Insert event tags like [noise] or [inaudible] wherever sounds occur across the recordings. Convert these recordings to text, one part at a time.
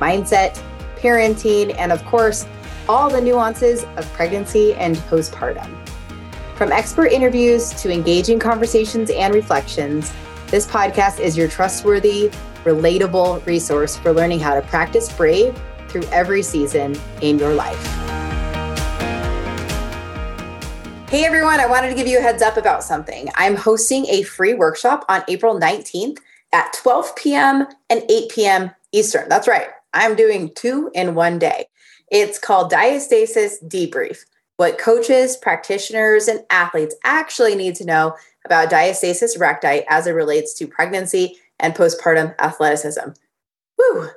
mindset, parenting, and of course, all the nuances of pregnancy and postpartum. From expert interviews to engaging conversations and reflections, this podcast is your trustworthy, relatable resource for learning how to practice brave through every season in your life. Hey everyone, I wanted to give you a heads up about something. I'm hosting a free workshop on April 19th at 12 p.m. and 8 p.m. Eastern. That's right. I'm doing two in one day. It's called Diastasis Debrief what coaches, practitioners, and athletes actually need to know about diastasis recti as it relates to pregnancy and postpartum athleticism. Woo!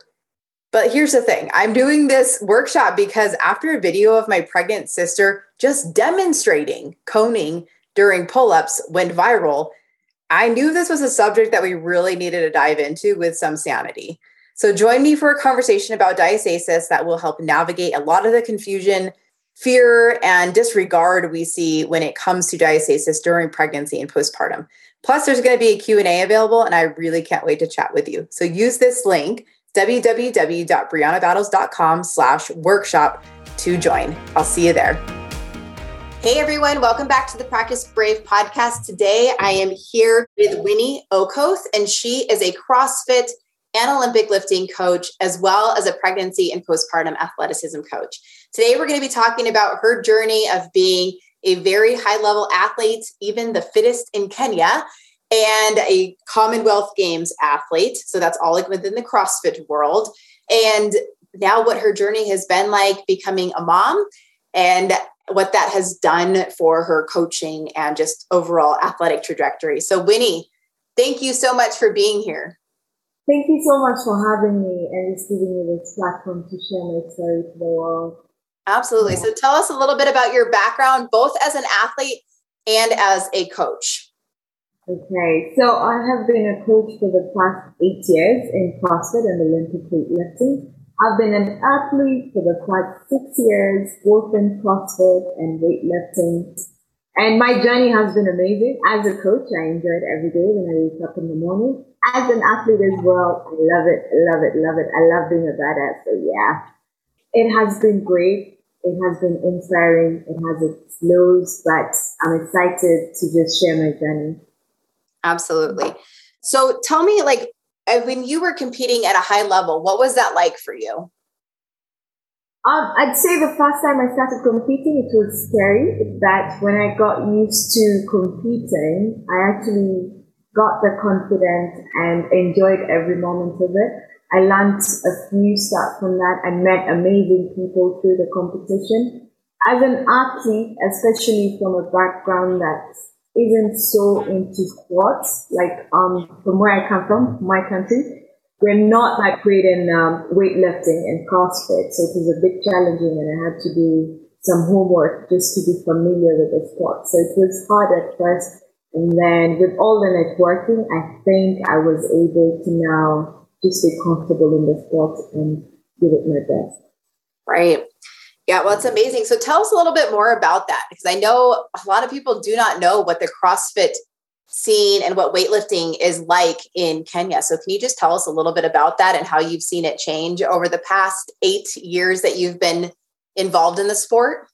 But here's the thing I'm doing this workshop because after a video of my pregnant sister just demonstrating coning during pull ups went viral, I knew this was a subject that we really needed to dive into with some sanity. So join me for a conversation about diastasis that will help navigate a lot of the confusion fear and disregard we see when it comes to diastasis during pregnancy and postpartum. Plus, there's going to be a Q&A available, and I really can't wait to chat with you. So use this link, www.briannabattles.com slash workshop to join. I'll see you there. Hey everyone, welcome back to the Practice Brave podcast. Today I am here with Winnie Okoth, and she is a CrossFit and Olympic lifting coach, as well as a pregnancy and postpartum athleticism coach. Today, we're going to be talking about her journey of being a very high level athlete, even the fittest in Kenya, and a Commonwealth Games athlete. So that's all like within the CrossFit world. And now, what her journey has been like becoming a mom and what that has done for her coaching and just overall athletic trajectory. So, Winnie, thank you so much for being here. Thank you so much for having me and just giving me this platform to share my story to the world. Absolutely. So tell us a little bit about your background, both as an athlete and as a coach. Okay, so I have been a coach for the past eight years in CrossFit and Olympic weightlifting. I've been an athlete for the past six years, both in CrossFit and weightlifting. And my journey has been amazing. As a coach, I enjoy it every day when I wake up in the morning as an athlete as well, I love it, love it, love it. I love being a badass. So yeah, it has been great. It has been inspiring. It has its lows, but I'm excited to just share my journey. Absolutely. So tell me, like, uh, when you were competing at a high level, what was that like for you? Um, I'd say the first time I started competing, it was scary. But when I got used to competing, I actually got the confidence and enjoyed every moment of it. I learned a few stuff from that and met amazing people through the competition. As an athlete, especially from a background that isn't so into sports, like um, from where I come from, my country, we're not that great in um, weightlifting and CrossFit, so it was a bit challenging, and I had to do some homework just to be familiar with the sport. So it was hard at first and then with all the networking, I think I was able to now just be comfortable in the sport and give it my best. Right. Yeah, well, it's amazing. So tell us a little bit more about that because I know a lot of people do not know what the CrossFit scene and what weightlifting is like in Kenya. So can you just tell us a little bit about that and how you've seen it change over the past eight years that you've been involved in the sport?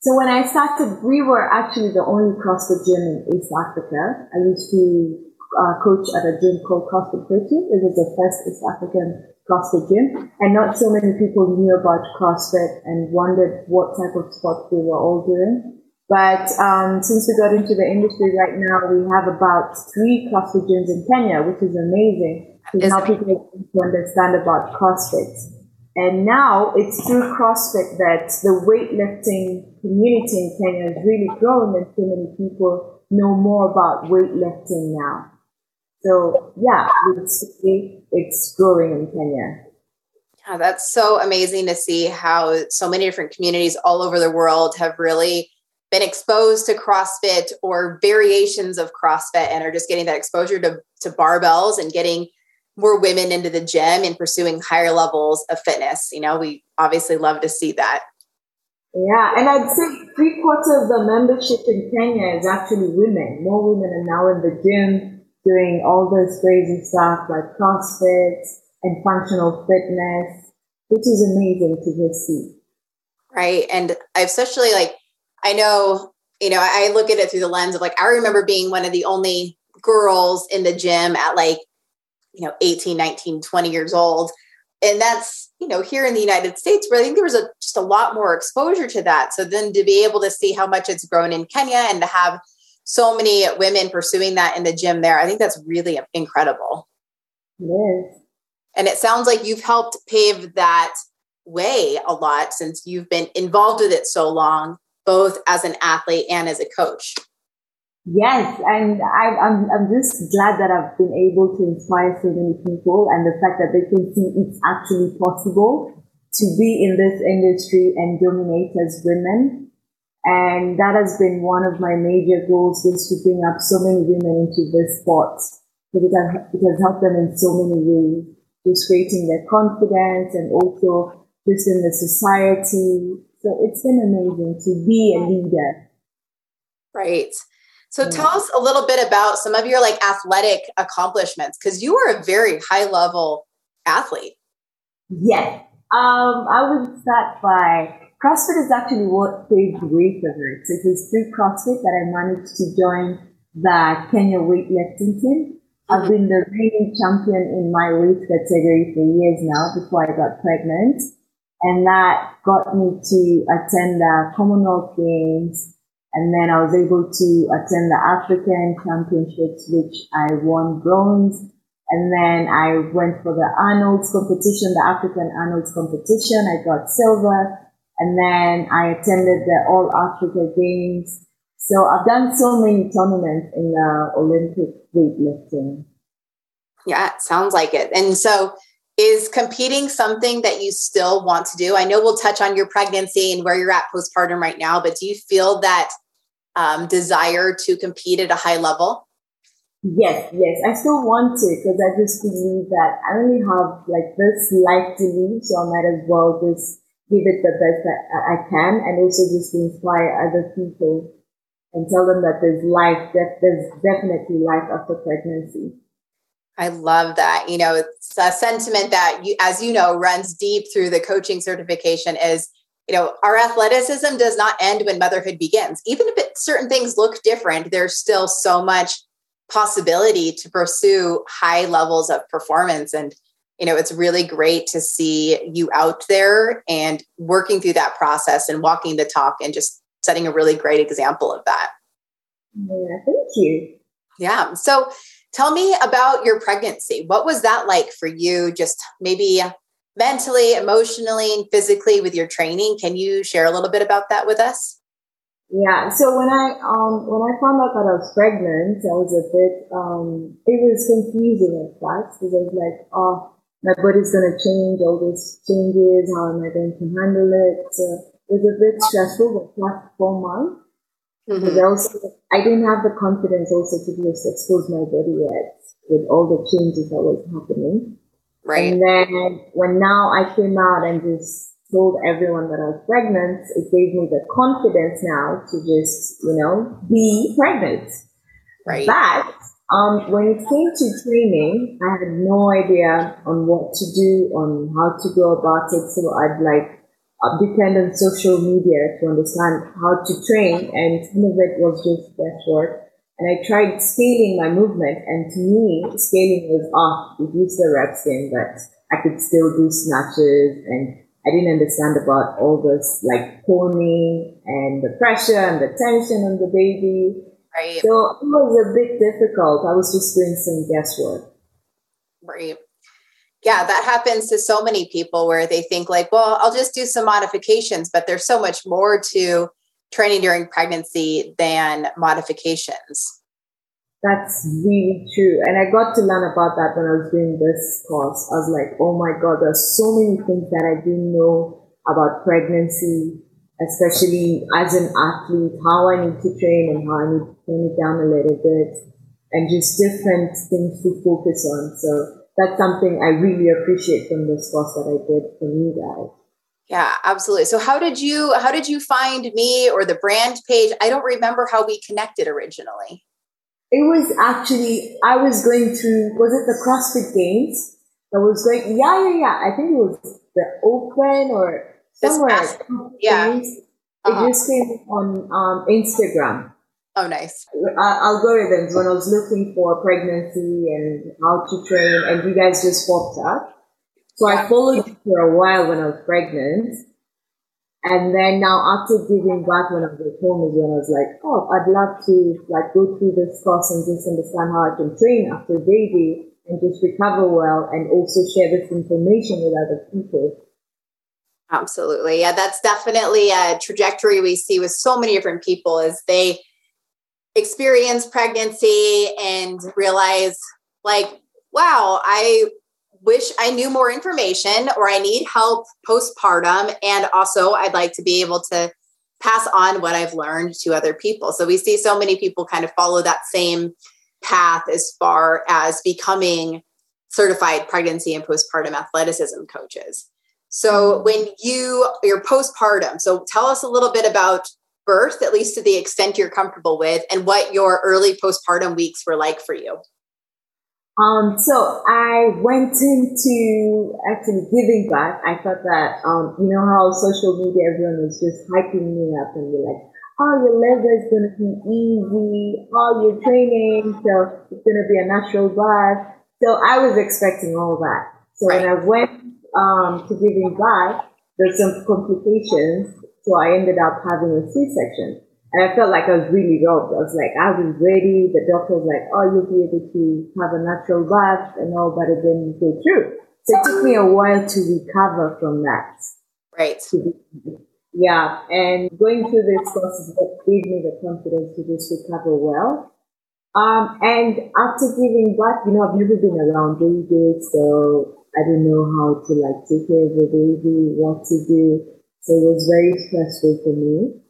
So when I started, we were actually the only CrossFit gym in East Africa. I used to uh, coach at a gym called CrossFit Virtue. It was the first East African CrossFit gym, and not so many people knew about CrossFit and wondered what type of sport we were all doing. But um, since we got into the industry right now, we have about three CrossFit gyms in Kenya, which is amazing to help people to understand about CrossFit. And now it's through CrossFit that the weightlifting community in Kenya has really grown and so many people know more about weightlifting now. So yeah, it's, it's growing in Kenya. Yeah, that's so amazing to see how so many different communities all over the world have really been exposed to CrossFit or variations of CrossFit and are just getting that exposure to, to barbells and getting more women into the gym and pursuing higher levels of fitness. You know, we obviously love to see that. Yeah, and I'd say three quarters of the membership in Kenya is actually women. More women are now in the gym doing all this crazy stuff like CrossFit and functional fitness, which is amazing to just see. Right. And I especially like, I know, you know, I look at it through the lens of like, I remember being one of the only girls in the gym at like, you know, 18, 19, 20 years old. And that's, you know, here in the United States, where I think there was a, just a lot more exposure to that. So then to be able to see how much it's grown in Kenya and to have so many women pursuing that in the gym there, I think that's really incredible. Yes. And it sounds like you've helped pave that way a lot since you've been involved with it so long, both as an athlete and as a coach. Yes, and I, I'm I'm just glad that I've been able to inspire so many people, and the fact that they can see it's actually possible to be in this industry and dominate as women. And that has been one of my major goals, is to bring up so many women into this sport because it has, it has helped them in so many ways just creating their confidence and also just in the society. So it's been amazing to be a leader. Right. So tell us a little bit about some of your like athletic accomplishments because you are a very high level athlete. Yes. Um, I would start by CrossFit is actually what paved the way for her. So it was through CrossFit that I managed to join the Kenya weightlifting team. I've been the reigning champion in my weight category for years now before I got pregnant. And that got me to attend the Commonwealth Games. And then I was able to attend the African Championships, which I won bronze. And then I went for the Arnold's competition, the African Arnold's competition. I got silver. And then I attended the All Africa Games so I've done so many tournaments in the Olympic weightlifting. Yeah, sounds like it. And so is competing something that you still want to do? I know we'll touch on your pregnancy and where you're at postpartum right now, but do you feel that um, desire to compete at a high level? Yes, yes, I still want to because I just believe that I only have like this life to live, so I might as well just give it the best that I can and also just inspire other people and tell them that there's life, that there's definitely life after pregnancy. I love that. You know, it's a sentiment that you, as you know, runs deep through the coaching certification is, you know, our athleticism does not end when motherhood begins. Even if it, certain things look different, there's still so much possibility to pursue high levels of performance. And, you know, it's really great to see you out there and working through that process and walking the talk and just setting a really great example of that. Yeah, thank you. Yeah. So tell me about your pregnancy. What was that like for you? Just maybe mentally, emotionally, and physically with your training. Can you share a little bit about that with us? Yeah. So when I um when I found out that I was pregnant, I was a bit um it was confusing at first because I was like, oh, my body's gonna change, all these changes, how am I going to handle it? So it was a bit stressful the past four months. Mm-hmm. Because also, I didn't have the confidence also to just expose my body yet with all the changes that was happening. Right. And then when now I came out and just told everyone that I was pregnant, it gave me the confidence now to just, you know, be pregnant. Right. But um, when it came to training, I had no idea on what to do, on how to go about it. So I'd like depend on social media to understand how to train, and some of it was just guesswork. And I tried scaling my movement, and to me, scaling was off. Reduce the reps in, but I could still do snatches, and I didn't understand about all this like coning and the pressure and the tension on the baby. Right. So it was a bit difficult. I was just doing some guesswork. Right yeah that happens to so many people where they think like well i'll just do some modifications but there's so much more to training during pregnancy than modifications That's really true. And I got to learn about that when I was doing this course. I was like, oh my God, there's so many things that I didn't know about pregnancy, especially as an athlete, how I need to train and how I need to tone it down a little bit and just different things to focus on. So that's something I really appreciate from this course that I did from you guys. Yeah, absolutely. So how did you how did you find me or the brand page? I don't remember how we connected originally. It was actually I was going through was it the CrossFit Games? I was going yeah yeah yeah. I think it was the Open or somewhere. Past, yeah, Games. Uh-huh. It just came on um, Instagram. Oh, nice. Uh, algorithms when I was looking for pregnancy and how to train, and you guys just popped up. So I followed you for a while when I was pregnant. And then now after giving birth when I was at home is when I was like, oh, I'd love to like go through this course and just understand how I can train after baby and just recover well and also share this information with other people. Absolutely. Yeah, that's definitely a trajectory we see with so many different people as they experience pregnancy and realize like, wow, I wish I knew more information or I need help postpartum. And also, I'd like to be able to pass on what I've learned to other people. So we see so many people kind of follow that same path as far as becoming certified pregnancy and postpartum athleticism coaches. So mm-hmm. when you you're postpartum, so tell us a little bit about birth, at least to the extent you're comfortable with, and what your early postpartum weeks were like for you. Um, so I went into actually giving back. I thought that, um, you know how social media, everyone was just hyping me up and be like, oh, your labor is going to be easy. Oh, you're training. So it's going to be a natural birth. So I was expecting all that. So right. when I went, um, to giving birth, there's some complications. So I ended up having a C-section. And I felt like I was really robbed. I was like, I was ready. The doctor was like, oh, you'll be able to have a natural birth and all, but it didn't go through. So it took me a while to recover from that. Right. Yeah. And going through this process gave me the confidence to just recover well. Um, and after giving birth, you know, I've never been around babies, so I didn't know how to like take care of the baby, what to do. So it was very stressful for me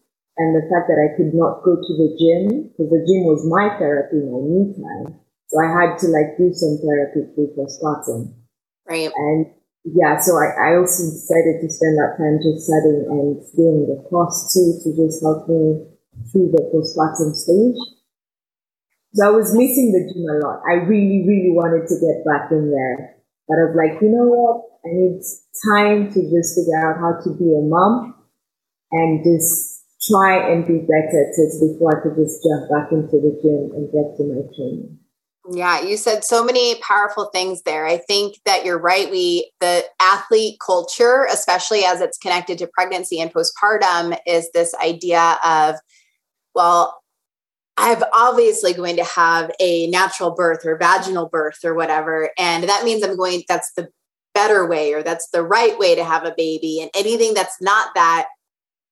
and the fact that I could not go to the gym because the gym was my therapy, in my me time. So I had to like do some therapy through postpartum. Right. And yeah, so I, I also decided to spend that time just studying and doing the course too to just help me through the postpartum stage. So I was missing the gym a lot. I really, really wanted to get back in there. But I was like, you know what? I need time to just figure out how to be a mom and just try and be better to before I could just jump back into the gym and get to my training. Yeah, you said so many powerful things there. I think that you're right. We, the athlete culture, especially as it's connected to pregnancy and postpartum, is this idea of, well, I'm obviously going to have a natural birth or vaginal birth or whatever. And that means I'm going, that's the better way or that's the right way to have a baby. And anything that's not that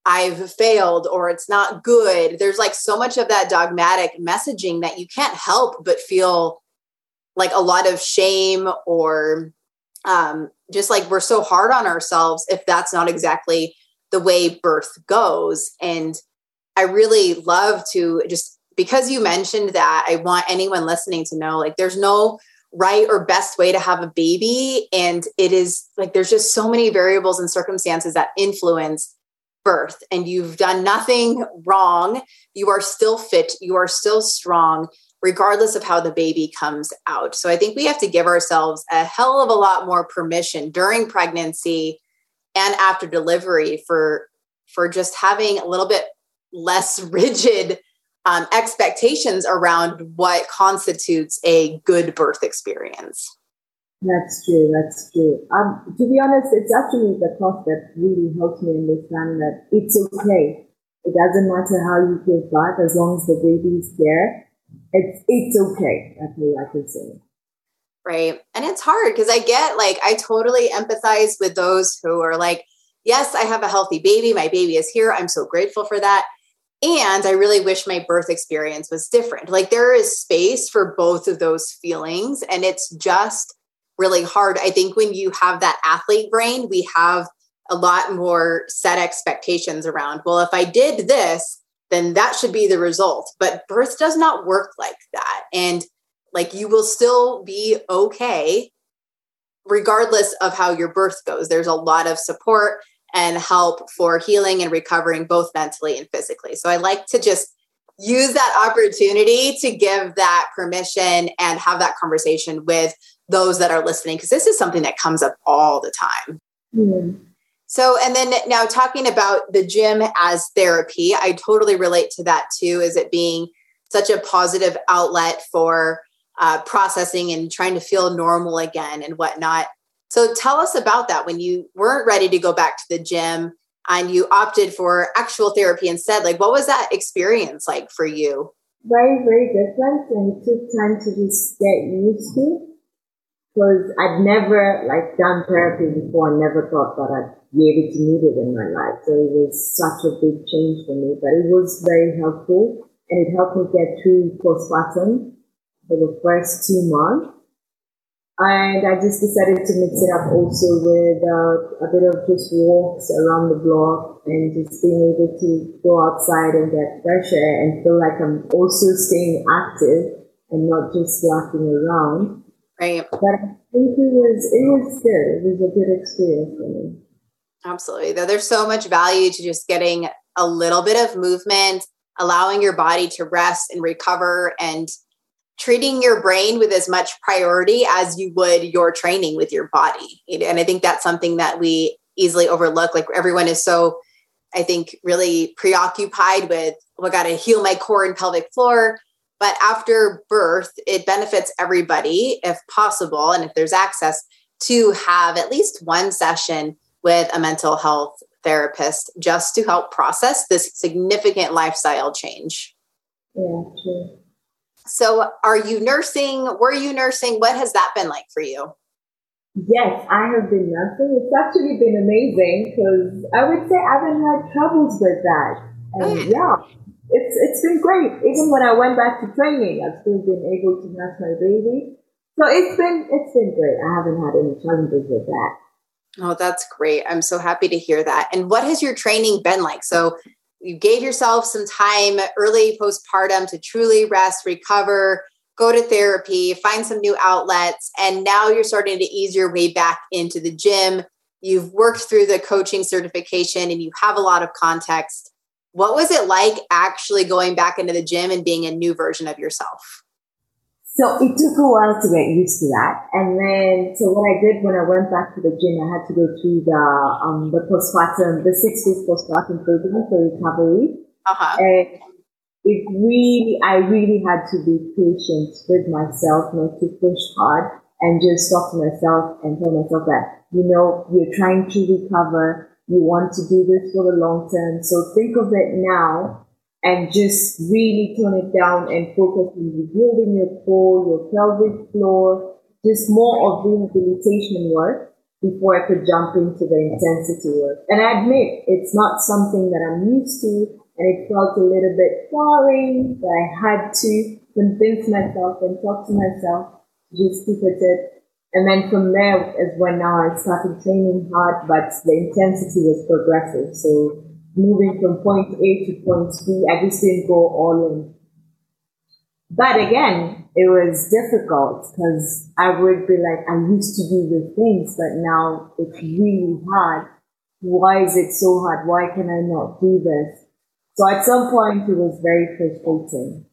I've failed or it's not good. There's like so much of that dogmatic messaging that you can't help but feel like a lot of shame or um, just like we're so hard on ourselves if that's not exactly the way birth goes. And I really love to just because you mentioned that, I want anyone listening to know like there's no right or best way to have a baby. And it is like there's just so many variables and circumstances that influence birth and you've done nothing wrong, you are still fit, you are still strong, regardless of how the baby comes out. So I think we have to give ourselves a hell of a lot more permission during pregnancy and after delivery for for just having a little bit less [laughs] rigid um, expectations around what constitutes a good birth experience. That's true. That's true. Um, to be honest, it's actually the course that really helps me understand that it's okay. It doesn't matter how you give birth as long as the baby is there. It's it's okay. That's what I can say. Right, and it's hard because I get like I totally empathize with those who are like, yes, I have a healthy baby. My baby is here. I'm so grateful for that. And I really wish my birth experience was different. Like there is space for both of those feelings, and it's just really hard. I think when you have that athlete brain, we have a lot more set expectations around, well, if I did this, then that should be the result. But birth does not work like that. And like you will still be okay regardless of how your birth goes. There's a lot of support and help for healing and recovering both mentally and physically. So I like to just use that opportunity to give that permission and have that conversation with those that are listening because this is something that comes up all the time. Mm. So, and then now talking about the gym as therapy, I totally relate to that too, is it being such a positive outlet for uh, processing and trying to feel normal again and whatnot. So, tell us about that when you weren't ready to go back to the gym and you opted for actual therapy instead. Like, what was that experience like for you? Very, very different, and it took time to just get used to because I'd never like done therapy before. I never thought that I'd be able to need it in my life. So it was such a big change for me, but it was very helpful and it helped me get through postpartum for the first two months. And I just decided to mix it up also with uh, a bit of just walks around the block and just being able to go outside and get fresh air and feel like I'm also staying active and not just slacking around. Right. But I think it was it was good. It was a good experience for me. Absolutely. Though there's so much value to just getting a little bit of movement, allowing your body to rest and recover and treating your brain with as much priority as you would your training with your body. And I think that's something that we easily overlook. Like everyone is so, I think, really preoccupied with, oh well, I got to heal my core and pelvic floor. But after birth, it benefits everybody, if possible, and if there's access, to have at least one session with a mental health therapist just to help process this significant lifestyle change. Yeah, true. So, are you nursing? Were you nursing? What has that been like for you? Yes, I have been nursing. It's actually been amazing because I would say I haven't had troubles with that. And yeah, it's it's been great. Even when I went back to training, I've still been able to nurse my baby. So it's been it's been great. I haven't had any challenges with that. Oh, that's great. I'm so happy to hear that. And what has your training been like? So you gave yourself some time early postpartum to truly rest, recover, go to therapy, find some new outlets, and now you're starting to ease your way back into the gym. You've worked through the coaching certification and you have a lot of context. What was it like actually going back into the gym and being a new version of yourself? So it took a while to get used to that. And then, so what I did when I went back to the gym, I had to go through the, um, the postpartum, the six weeks postpartum program for recovery. Uh-huh. And it really, I really had to be patient with myself, not to push hard and just talk to myself and tell myself that, you know, you're trying to recover. You want to do this for the long term. So think of it now and just really tone it down and focus on rebuilding your core, your pelvic floor, just more of rehabilitation work before I could jump into the intensity work. And I admit it's not something that I'm used to and it felt a little bit boring, but I had to convince myself and talk to myself to just keep at it. And then from there is when now I started training hard, but the intensity was progressive. So moving from point A to point B. I just didn't go all in. But again, it was difficult because I would be like, I used to do the things, but now it's really hard. Why is it so hard? Why can I not do this? So at some point, it was very frustrating.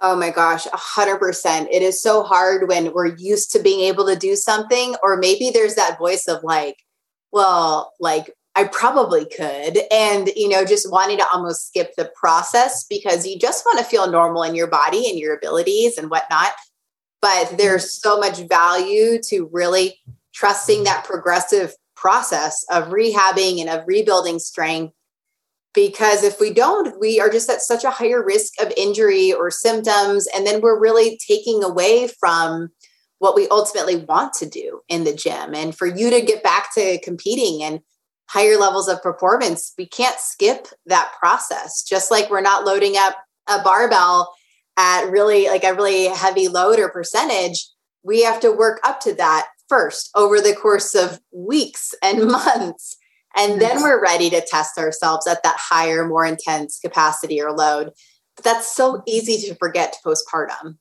Oh my gosh, 100%. It is so hard when we're used to being able to do something, or maybe there's that voice of like, well, like I probably could. And, you know, just wanting to almost skip the process because you just want to feel normal in your body and your abilities and whatnot. But there's so much value to really trusting that progressive process of rehabbing and of rebuilding strength. Because if we don't, we are just at such a higher risk of injury or symptoms. And then we're really taking away from what we ultimately want to do in the gym. And for you to get back to competing and higher levels of performance, we can't skip that process. Just like we're not loading up a barbell at really like a really heavy load or percentage, we have to work up to that first over the course of weeks and [laughs] months. And mm-hmm. then we're ready to test ourselves at that higher, more intense capacity or load. But that's so easy to forget to postpartum.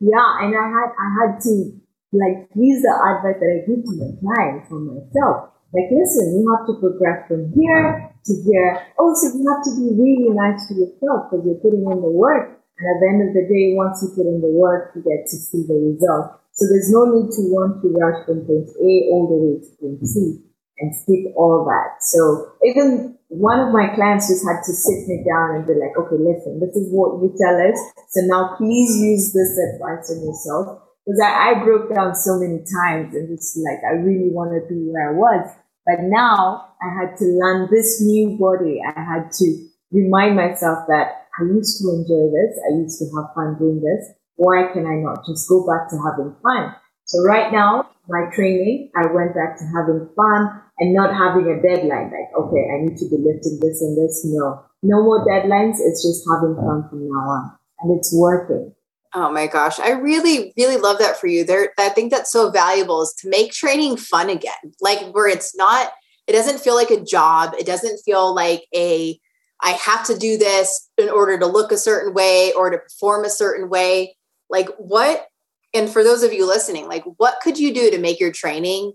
Yeah, and I had I had to like use the advice that I give to my clients for myself. Like, listen, you have to progress from here to here. Also, you have to be really nice to yourself because you're putting in the work. And at the end of the day, once you put in the work, you get to see the result. So there's no need to want to rush from point A all the way to point C and skip all that. So even one of my clients just had to sit me down and be like, okay, listen, this is what you tell us. So now please use this advice on yourself. Because I, I broke down so many times and it's like, I really want to be where I was. But now I had to learn this new body. I had to remind myself that I used to enjoy this. I used to have fun doing this. Why can I not just go back to having fun? So right now, my training, I went back to having fun and not having a deadline. Like, okay, I need to be lifting this and this. No, no more deadlines. It's just having fun from now on and it's working. Oh my gosh. I really, really love that for you. There, I think that's so valuable is to make training fun again. Like where it's not, it doesn't feel like a job. It doesn't feel like a, I have to do this in order to look a certain way or to perform a certain way. Like what, and for those of you listening, like what could you do to make your training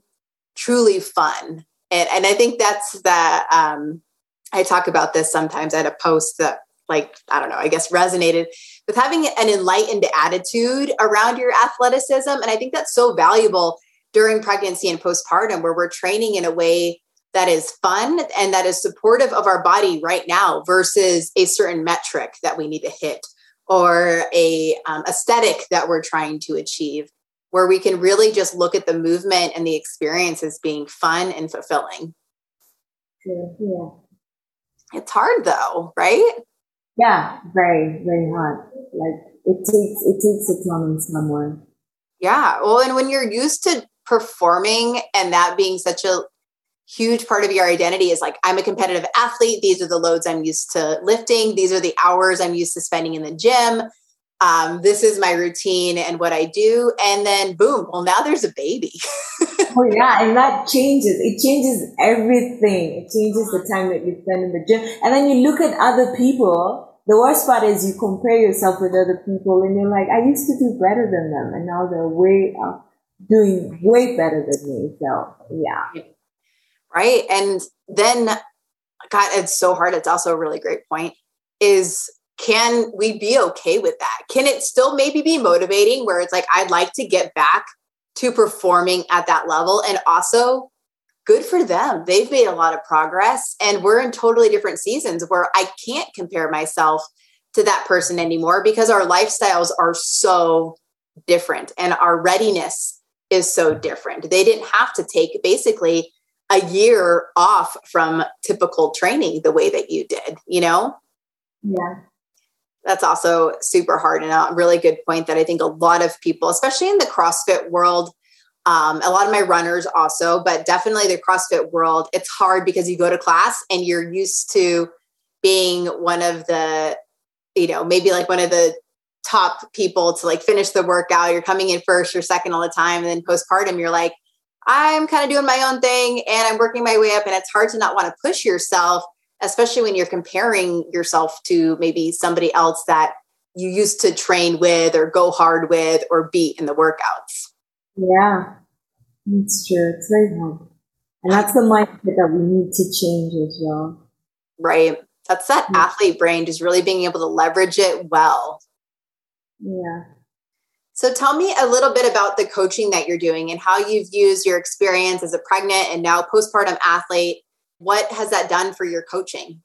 truly fun? And, and I think that's the, um, I talk about this sometimes. at a post that like, I don't know, I guess resonated with having an enlightened attitude around your athleticism. And I think that's so valuable during pregnancy and postpartum, where we're training in a way that is fun and that is supportive of our body right now versus a certain metric that we need to hit or a um, aesthetic that we're trying to achieve where we can really just look at the movement and the experience as being fun and fulfilling yeah, yeah. it's hard though right yeah very very hard like it takes it takes a ton on someone. Yeah. Well, and when you're used to performing and that being such a huge part of your identity is like I'm a competitive athlete. These are the loads I'm used to lifting. These are the hours I'm used to spending in the gym. Um, this is my routine and what I do. And then boom, well, now there's a baby. [laughs] oh yeah, and that changes. It changes everything. It changes the time that you spend in the gym. And then you look at other people the worst part is you compare yourself with other people and you're like, I used to do better than them and now they're way uh, doing way better than me. So yeah. Right. And then God, it's so hard. It's also a really great point is can we be okay with that? Can it still maybe be motivating where it's like, I'd like to get back to performing at that level and also good for them. They've made a lot of progress. And we're in totally different seasons where I can't compare myself to that person anymore because our lifestyles are so different and our readiness is so different. They didn't have to take basically a year off from typical training the way that you did, you know? Yeah. That's also super hard and a really good point that I think a lot of people, especially in the CrossFit world, um, a lot of my runners also, but definitely the CrossFit world, it's hard because you go to class and you're used to being one of the, you know, maybe like one of the top people to like finish the workout. You're coming in first or second all the time. And then postpartum, you're like, I'm kind of doing my own thing and I'm working my way up. And it's hard to not want to push yourself, especially when you're comparing yourself to maybe somebody else that you used to train with or go hard with or beat in the workouts. Yeah, that's true. It's very hard. And that's the mindset that we need to change as well. Right. That's that yeah. athlete brain, just really being able to leverage it well. Yeah. So tell me a little bit about the coaching that you're doing and how you've used your experience as a pregnant and now postpartum athlete. What has that done for your coaching?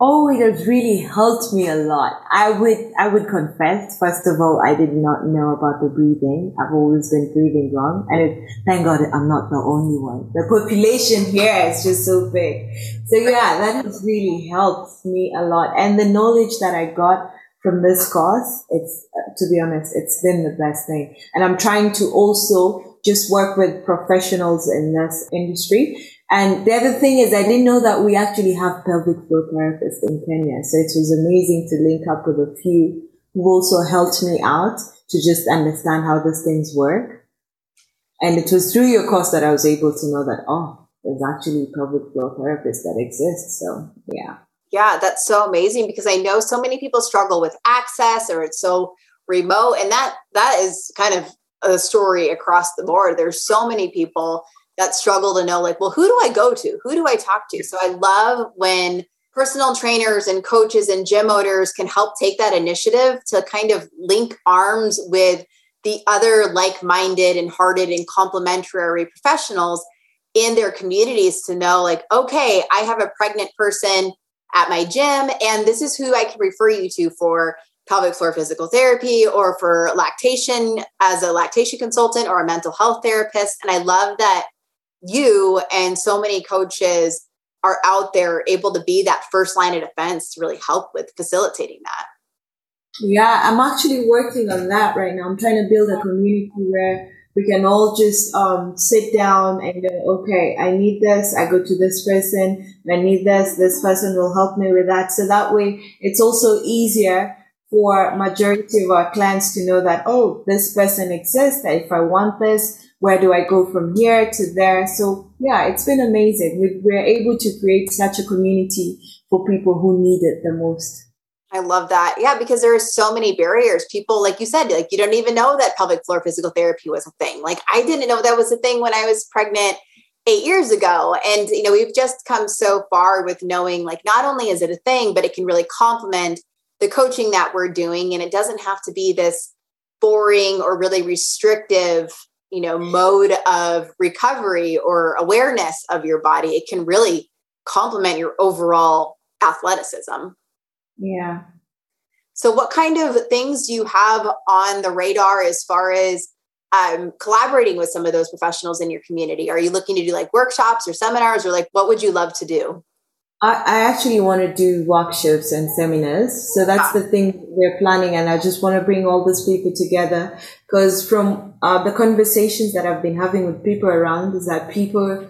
Oh, it has really helped me a lot. I would, I would confess, first of all, I did not know about the breathing. I've always been breathing wrong. And it, thank God I'm not the only one. The population here is just so big. So yeah, that has really helped me a lot. And the knowledge that I got from this course, it's, uh, to be honest, it's been the best thing. And I'm trying to also just work with professionals in this industry And the other thing is I didn't know that we actually have pelvic floor therapists in Kenya. So it was amazing to link up with a few who also helped me out to just understand how those things work. And it was through your course that I was able to know that, oh, there's actually pelvic floor therapists that exist. So yeah. Yeah, that's so amazing because I know so many people struggle with access or it's so remote. And that that is kind of a story across the board. There's so many people that struggle to know, like, well, who do I go to? Who do I talk to? So I love when personal trainers and coaches and gym owners can help take that initiative to kind of link arms with the other like-minded and hearted and complementary professionals in their communities to know like okay i have a pregnant person at my gym and this is who i can refer you to for pelvic floor physical therapy or for lactation as a lactation consultant or a mental health therapist and i love that you and so many coaches are out there able to be that first line of defense to really help with facilitating that. Yeah, I'm actually working on that right now. I'm trying to build a community where we can all just um, sit down and go, okay, I need this. I go to this person. I need this. This person will help me with that. So that way it's also easier for majority of our clients to know that, oh, this person exists. If I want this, where do I go from here to there? So yeah, it's been amazing. We, we're able to create such a community for people who need it the most. I love that. Yeah, because there are so many barriers. People, like you said, like you don't even know that pelvic floor physical therapy was a thing. Like I didn't know that was a thing when I was pregnant eight years ago. And you know, we've just come so far with knowing like not only is it a thing, but it can really complement the coaching that we're doing. And it doesn't have to be this boring or really restrictive you know mode of recovery or awareness of your body it can really complement your overall athleticism. Yeah. So what kind of things do you have on the radar as far as um, collaborating with some of those professionals in your community? Are you looking to do like workshops or seminars or like what would you love to do I, I actually want to do workshops and seminars. So that's the thing we're planning. And I just want to bring all these people together because from uh, the conversations that I've been having with people around is that people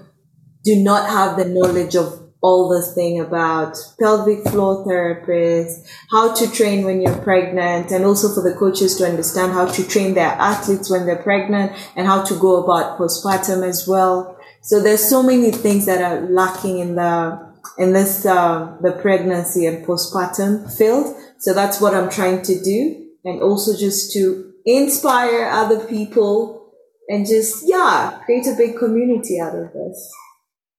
do not have the knowledge of all this thing about pelvic floor therapists, how to train when you're pregnant, and also for the coaches to understand how to train their athletes when they're pregnant and how to go about postpartum as well. So there's so many things that are lacking in the in this uh, the pregnancy and postpartum field. So that's what I'm trying to do, and also just to inspire other people and just yeah create a big community out of this.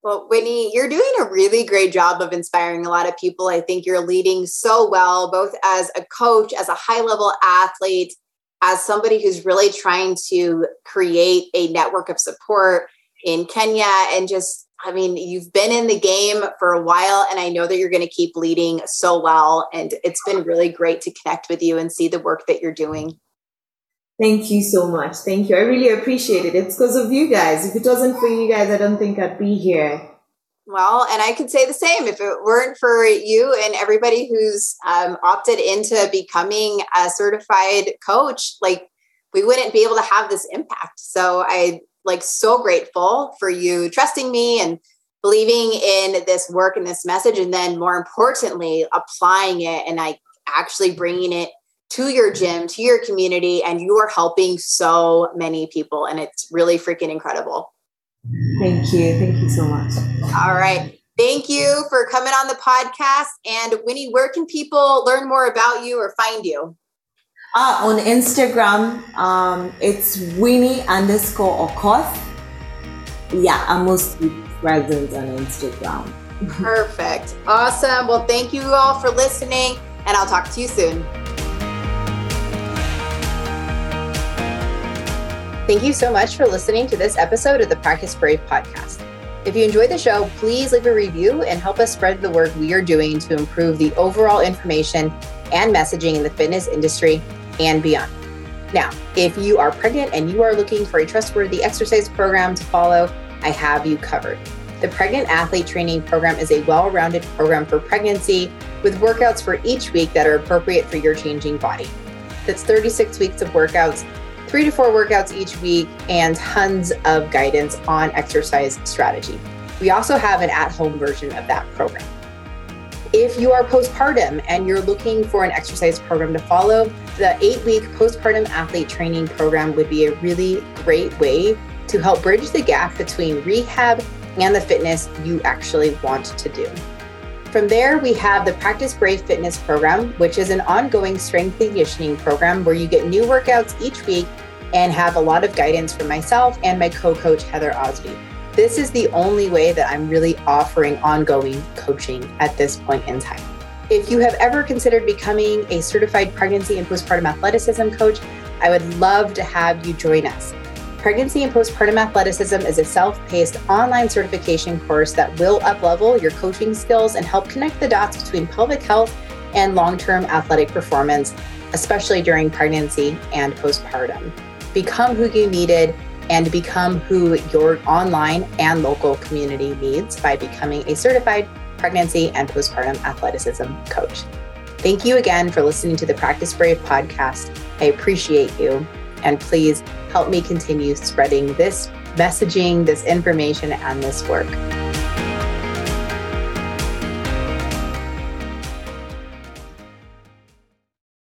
Well, Winnie, you're doing a really great job of inspiring a lot of people. I think you're leading so well, both as a coach, as a high level athlete, as somebody who's really trying to create a network of support in Kenya and just I mean, you've been in the game for a while, and I know that you're going to keep leading so well. And it's been really great to connect with you and see the work that you're doing. Thank you so much. Thank you. I really appreciate it. It's because of you guys. If it wasn't for you guys, I don't think I'd be here. Well, and I could say the same. If it weren't for you and everybody who's um, opted into becoming a certified coach, like we wouldn't be able to have this impact. So I like so grateful for you trusting me and believing in this work and this message and then more importantly applying it and like actually bringing it to your gym to your community and you are helping so many people and it's really freaking incredible. Thank you. Thank you so much. All right. Thank you for coming on the podcast. And winnie where can people learn more about you or find you uh, on Instagram, um, it's Winnie underscore Okoth. Yeah, I'm mostly present on Instagram. [laughs] Perfect. Awesome. Well, thank you all for listening, and I'll talk to you soon. Thank you so much for listening to this episode of the Practice Brave podcast. If you enjoyed the show, please leave a review and help us spread the work we are doing to improve the overall information and messaging in the fitness industry and beyond. Now, if you are pregnant and you are looking for a trustworthy exercise program to follow, I have you covered. The Pregnant Athlete Training Program is a well rounded program for pregnancy with workouts for each week that are appropriate for your changing body. That's 36 weeks of workouts, three to four workouts each week, and tons of guidance on exercise strategy. We also have an at home version of that program. If you are postpartum and you're looking for an exercise program to follow, the eight week postpartum athlete training program would be a really great way to help bridge the gap between rehab and the fitness you actually want to do. From there, we have the Practice Brave Fitness program, which is an ongoing strength conditioning program where you get new workouts each week and have a lot of guidance from myself and my co coach, Heather Osby. This is the only way that I'm really offering ongoing coaching at this point in time. If you have ever considered becoming a certified pregnancy and postpartum athleticism coach, I would love to have you join us. Pregnancy and Postpartum Athleticism is a self paced online certification course that will uplevel your coaching skills and help connect the dots between pelvic health and long term athletic performance, especially during pregnancy and postpartum. Become who you needed and become who your online and local community needs by becoming a certified pregnancy and postpartum athleticism coach. Thank you again for listening to the Practice Brave podcast. I appreciate you. And please help me continue spreading this messaging, this information, and this work.